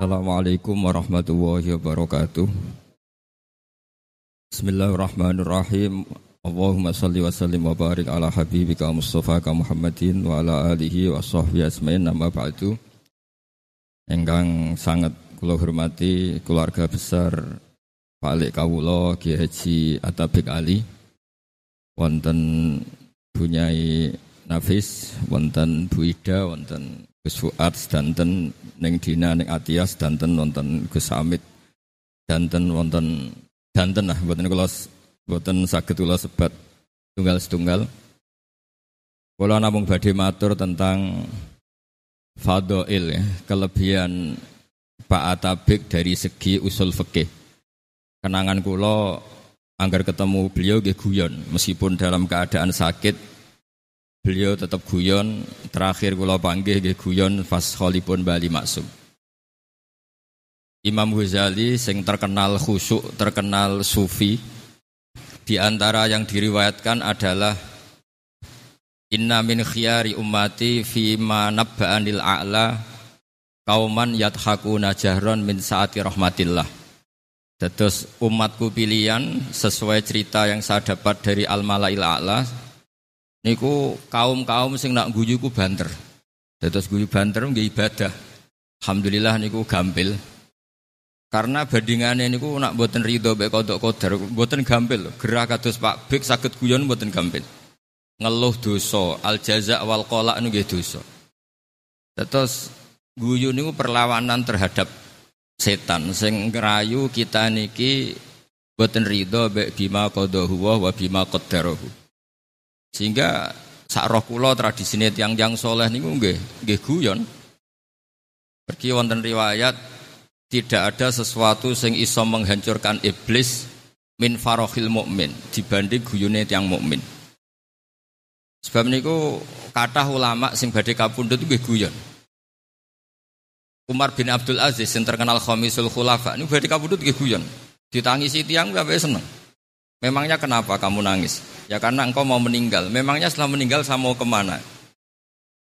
Assalamualaikum warahmatullahi wabarakatuh. Bismillahirrahmanirrahim. Allahumma salli wa sallim wa barik ala habibika Mustafa ka Muhammadin wa ala alihi wa sahbihi asmain nama ba'du. Sangat kula hormati keluarga besar Pak Kawulo Ki Haji Atabik Ali wonten Bunyai Nafis wonten Bu Ida wonten Gus Fuad sedanten neng Dina neng Atias sedanten wonten Gus Hamid danten wonten danten lah buatan kula buatan sakit kula sebat tunggal setunggal kula namung badhe matur tentang fadhail ya, kelebihan Pak Atabik dari segi usul fikih. Kenangan kula anggar ketemu beliau nggih guyon meskipun dalam keadaan sakit Beliau tetap guyon, terakhir kula panggih nggih guyon pas kholipun Bali Maksum. Imam Ghazali sing terkenal khusyuk, terkenal sufi, di antara yang diriwayatkan adalah Inna min khiyari ummati fi ma nabba'anil a'la kauman yadhakuna jahron min saati rahmatillah. Terus umatku pilihan sesuai cerita yang saya dapat dari Al-Malail A'la niku kaum-kaum sing nak guyu ku banter. Terus guyu banter nggih ibadah. Alhamdulillah niku gampil. Karena bandingannya niku nak buatan ridho baik kodok kodar, buatan gampil. Gerah kados Pak Bik sakit guyon buatan gampil. Ngeluh dosa, al jaza wal kolak nggih dosa. Terus guyu niku perlawanan terhadap setan sing ngerayu kita niki buatan ridho baik bima kodohu wa bima. Sehingga sak roh kula tradisine tiang-tiang soleh niku nggih nggih guyon. Pergi wonten riwayat tidak ada sesuatu sing iso menghancurkan iblis min farohil mukmin dibanding guyune tiang mukmin. Sebab niku kata ulama sing badhe kapundhut nggih guyon. Umar bin Abdul Aziz yang terkenal Khamisul Khulafa ini badhe kapundhut nggih guyon. Ditangisi tiang sampai seneng. Memangnya kenapa kamu nangis? Ya karena engkau mau meninggal. Memangnya setelah meninggal saya mau ke mana?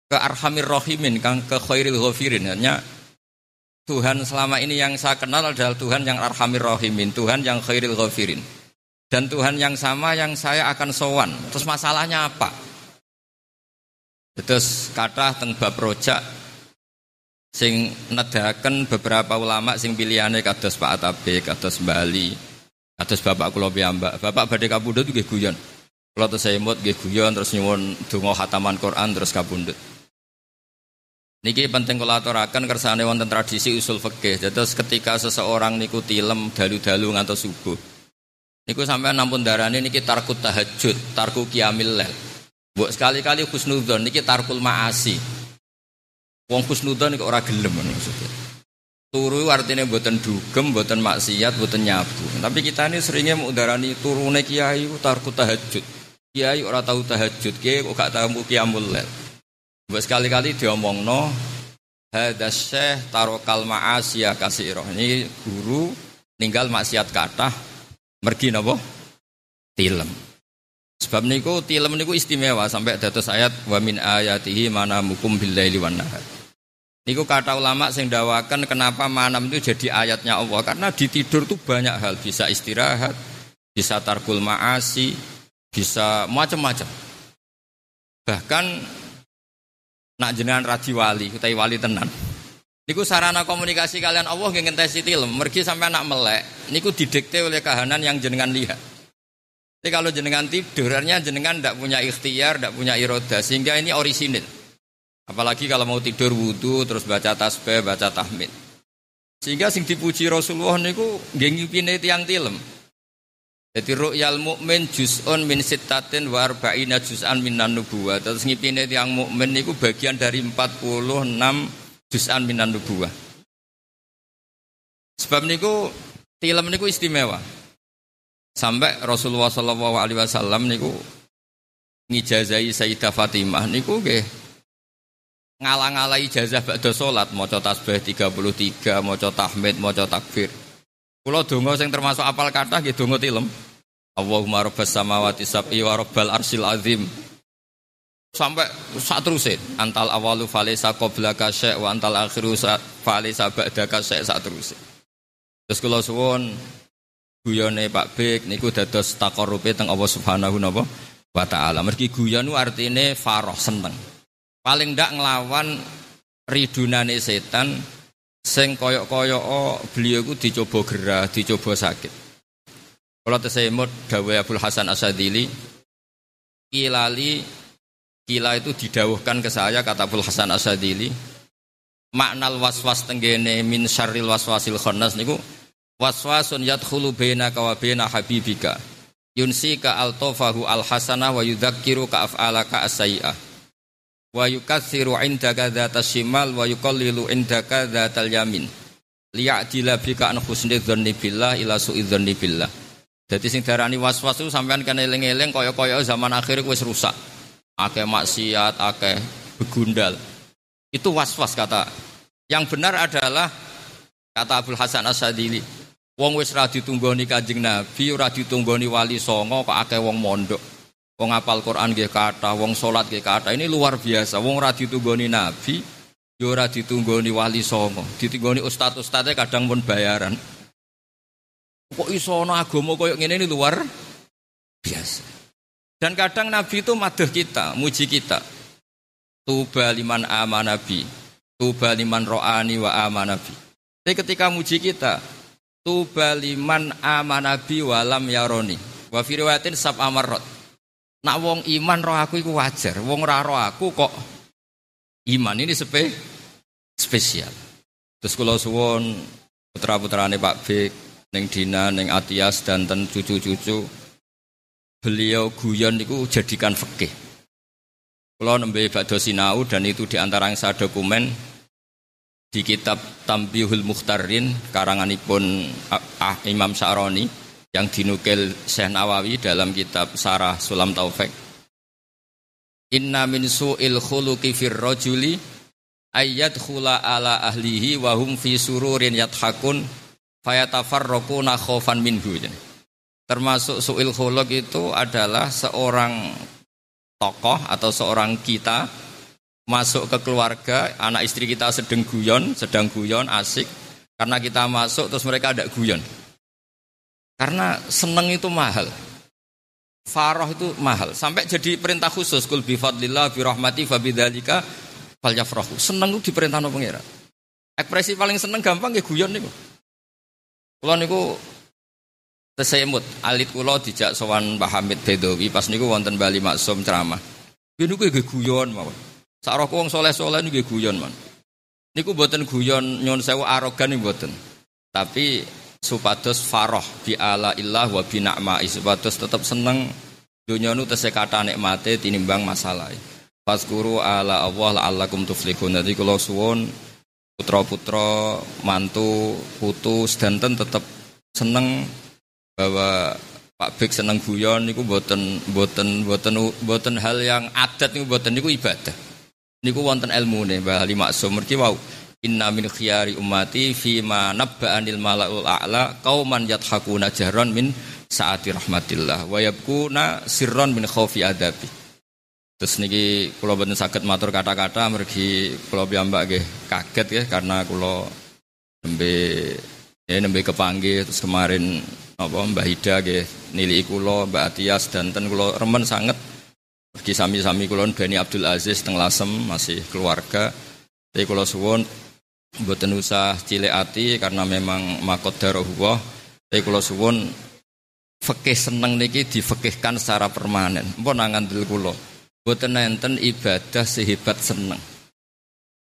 Ke Arhamir Rohimin, kan ke Khairil Ghafirin. Hanya Tuhan selama ini yang saya kenal adalah Tuhan yang Arhamir Rohimin, Tuhan yang Khairil Ghafirin. Dan Tuhan yang sama yang saya akan sowan. Terus masalahnya apa? Terus kata teng bab rojak sing nedaken beberapa ulama sing pilihane kados Pak Atabe, kados Bali, kados Bapak kula piyambak. Bapak badhe kapundhut nggih guyon. Kalau tuh saya mut guyon terus nyuwun dungo hataman Quran terus kabundut. Niki penting kalau aturakan kersane wonten tradisi usul fikih. Jadi ketika seseorang niku tilem dalu-dalu ngantos subuh. Niku sampai nampun darane niki tarku tahajud, tarku qiyamil lail. Buat sekali-kali khusnudzon niki tarkul maasi. Wong khusnudzon niku ora gelem maksudnya. Turu artinya buatan dugem, buatan maksiat, buatan nyabu. Tapi kita ini seringnya mengudarani turune kiai tarku tahajud. Kiai ora tahu tahajud, kiai kok gak tahu qiyamul lail. Buat sekali-kali diomongno hadza syekh tarokal ma'asiya kasiro. Ini guru ninggal maksiat kata mergi napa? Tilem. Sebab niku tilem niku istimewa sampai dados ayat wa min ayatihi mana mukum billaili wan. Niku kata ulama sing dawakan kenapa manam itu jadi ayatnya Allah karena di tidur tuh banyak hal bisa istirahat, bisa tarkul maasi, bisa macam-macam. Bahkan nak jenengan radi wali, kita wali tenan. Niku sarana komunikasi kalian Allah nggih ngentesi tilem, mergi sampai anak melek, niku didikte oleh kahanan yang jenengan lihat. Jadi kalau jenengan tidur, artinya jenengan tidak punya ikhtiar, tidak punya iroda, sehingga ini orisinil. Apalagi kalau mau tidur wudhu, terus baca tasbih, baca tahmid. Sehingga sing dipuji Rasulullah niku nggih ngipine tiang tilem. Jadi ru'yal mukmin juz'un min sittatin wa arba'ina juz'an minan nubuwah. Terus ngipine tiang mukmin niku bagian dari 46 juz'an minan nubuwah. Sebab niku tilem niku istimewa. Sampai Rasulullah sallallahu alaihi wasallam niku ngijazai Sayyidah Fatimah niku nggih ngalang-alai ijazah ba'da salat maca tasbih 33, maca tahmid, maca takbir. Kula donga sing termasuk apal kata nggih donga tilem. Allahumma rabbas samawati sab'i wa rabbal arsil azim. sampai saat terusin antal awalu falesa qoblaka syek wa antal akhiru falesa ba'daka syek saat terusin terus kalau suwon guyone Pak Bek niku dados takorupe teng Allah Subhanahu wa taala mergi guyon artine faroh seneng paling ndak nglawan ridunane setan sing koyok-koyok oh, beliau ku dicoba gerah dicoba sakit kalau tesemut dawe Abdul Hasan Asadili kilali Kila itu didawuhkan ke saya kata Abdul Hasan Asadili. Maknal waswas tenggene min syarril waswasil khannas niku waswasun yadkhulu bainaka wa habibika. Yunsika altofahu al hasanah wa yudzakiru ka af'alaka asyi'ah. Wa yukatsiru indaka dzata shimal wa yuqallilu indaka dzatal yamin. Liya'dila bika an husni dzanni billah ila su'i dzanni billah. Jadi sing darani waswas itu sampean kan eling-eling kaya-kaya zaman akhir wis rusak akeh maksiat, akeh begundal. Itu was-was kata. Yang benar adalah kata Abdul Hasan Asadili. Wong wis ra ditunggoni Kanjeng Nabi, ora ditunggoni wali songo kok akeh wong mondok. Wong apal Quran nggih kata, wong salat nggih kata. Ini luar biasa. Wong ora ditunggoni Nabi, yo ora ditunggoni wali songo. Ditunggoni ustaz-ustaze kadang pun bayaran. Kok iso ana agama koyo ngene ini luar biasa. Dan kadang Nabi itu maduh kita, muji kita. Tuba liman amanabi, tuba liman ro'ani wa amanabi. Tapi ketika muji kita, tuba liman amanabi walam yaroni. Wa firiwatin sab amarot. Nak wong iman roh aku itu wajar, wong ra roh aku kok iman ini sepe spesial. Terus kalau suwon putra-putrane Pak Bik, Neng Dina, Neng Atias dan ten cucu-cucu beliau guyon itu jadikan fikih. Kalau nembe badhe sinau dan itu di antara yang saya dokumen di kitab Tambihul Mukhtarin karanganipun ah, Imam Sa'roni yang dinukil Syekh Nawawi dalam kitab Sarah Sulam Taufik. Inna min su'il khuluqi fir rajuli ayyad khula ala ahlihi wa hum fi sururin yathakun fayatafarraquna khaufan minhu. Termasuk su'il khuluk itu adalah seorang tokoh atau seorang kita masuk ke keluarga, anak istri kita sedang guyon, sedang guyon, asik. Karena kita masuk terus mereka ada guyon. Karena seneng itu mahal. Faroh itu mahal. Sampai jadi perintah khusus. Kul bifadlillah birahmati fabidhalika falyafrahu. Seneng itu diperintah no pengira. Ekspresi paling seneng gampang ya guyon nih. Kalau niku Tesemut alit kula dijak sowan Mbah Hamid Bedowi pas niku wonten Bali Maksum ceramah. Niku nggih guyon mawon. Sak wong soleh-soleh niku guyon man. Niku mboten guyon nyon sewu arogan niku mboten. Tapi supados faroh bi ala illah wa bi na'ma supados tetep seneng dunya nu tesih kata nikmate tinimbang masalah. Fazkuru ala Allah la'allakum tuflihun. Dadi kula suwun putra-putra, mantu, putu sedanten tetep seneng bahwa Pak Bek seneng guyon niku boten boten boten hal yang adat niku boten niku ibadah. Niku wonten ilmune Mbah Ali Maksum mergi wau Inna min khiyari ummati fi ma nabba'anil malaul a'la qauman yathakuna jahran min saati rahmatillah wa yabkuna sirron min khaufi adabi. Terus niki kula boten saged matur kata-kata mergi kula piyambak nggih kaget ya karena kula nembe ya nembe kepanggih terus kemarin apa Mbak Hida nggih nili kula, Mbak Atias dan ten kula remen sangat pergi sami-sami kula Bani Abdul Aziz teng Lasem masih keluarga. Tapi kula suwun mboten usah cilik ati karena memang makot darahullah. Tapi kula suwun fikih seneng niki difekihkan secara permanen. Mpun ngandel kula. Mboten enten ibadah sehebat seneng.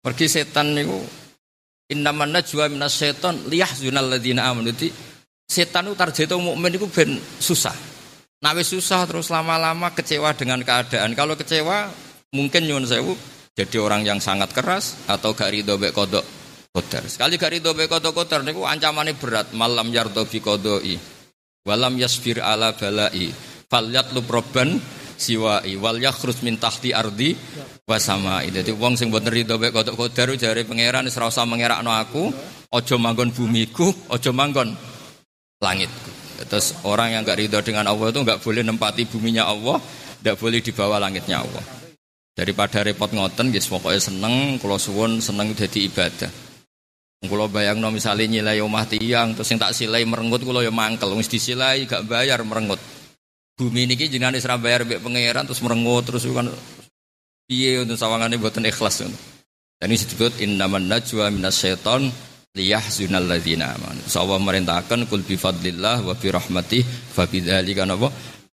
Pergi setan niku Innaman najwa minas setan liyahzunal ladzina amanu. Setan itu target mukmin itu ben susah. Nah susah terus lama-lama kecewa dengan keadaan. Kalau kecewa mungkin nyun sewu jadi orang yang sangat keras atau gak ridho kodok kotor. Sekali gak ridho bek kodok kotor niku ancamannya berat. Malam yardo bi kodoi, walam yasfir ala balai, falyat lubroban siwai wal yakhrus min tahti ardi wasama. Jadi wong sing boten ridho bek kodok kotor jare pangeran wis ora usah mengerakno aku, ojo manggon bumiku, ojo manggon langit. Terus orang yang nggak ridho dengan Allah itu nggak boleh nempati buminya Allah, nggak boleh dibawa langitnya Allah. Daripada repot ngoten nggih pokoke seneng kula suwun seneng dadi ibadah. Kula bayangno misale nyilai omah tiyang terus sing tak silai merengut kula ya mangkel wis disilai gak bayar merengut. Bumi niki jenenge ora bayar mbek pangeran terus merengut terus kan piye untuk sawangane mboten ikhlas. Dan ini disebut innaman najwa minasyaiton liyahzunal ladzina amanu. Allah merintahkan kul bi fadlillah wa bi rahmatih fa bidzalika napa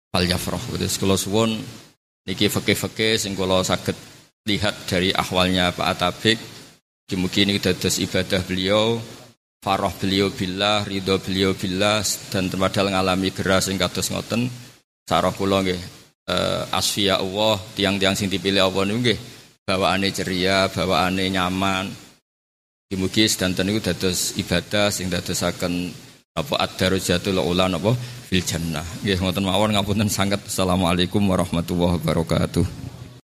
falyafrahu. Terus kula suwun Niki fakih-fakih sing kula saged lihat dari ahwalnya Pak Atabik. Mungkin ini dados ibadah beliau, farah beliau billah, ridho beliau billah dan terpadal ngalami geras sing kados ngoten. Sarah kula nggih eh, asfiya Allah, tiang-tiang sing dipilih Allah niku nggih bawaane ceria, bawaane nyaman. Mugi sedanten niku dados ibadah sing dadosaken apa ad-darajatul ula napa fil jannah. Nggih ngoten mawon ngapunten sangat. Assalamualaikum warahmatullahi wabarakatuh.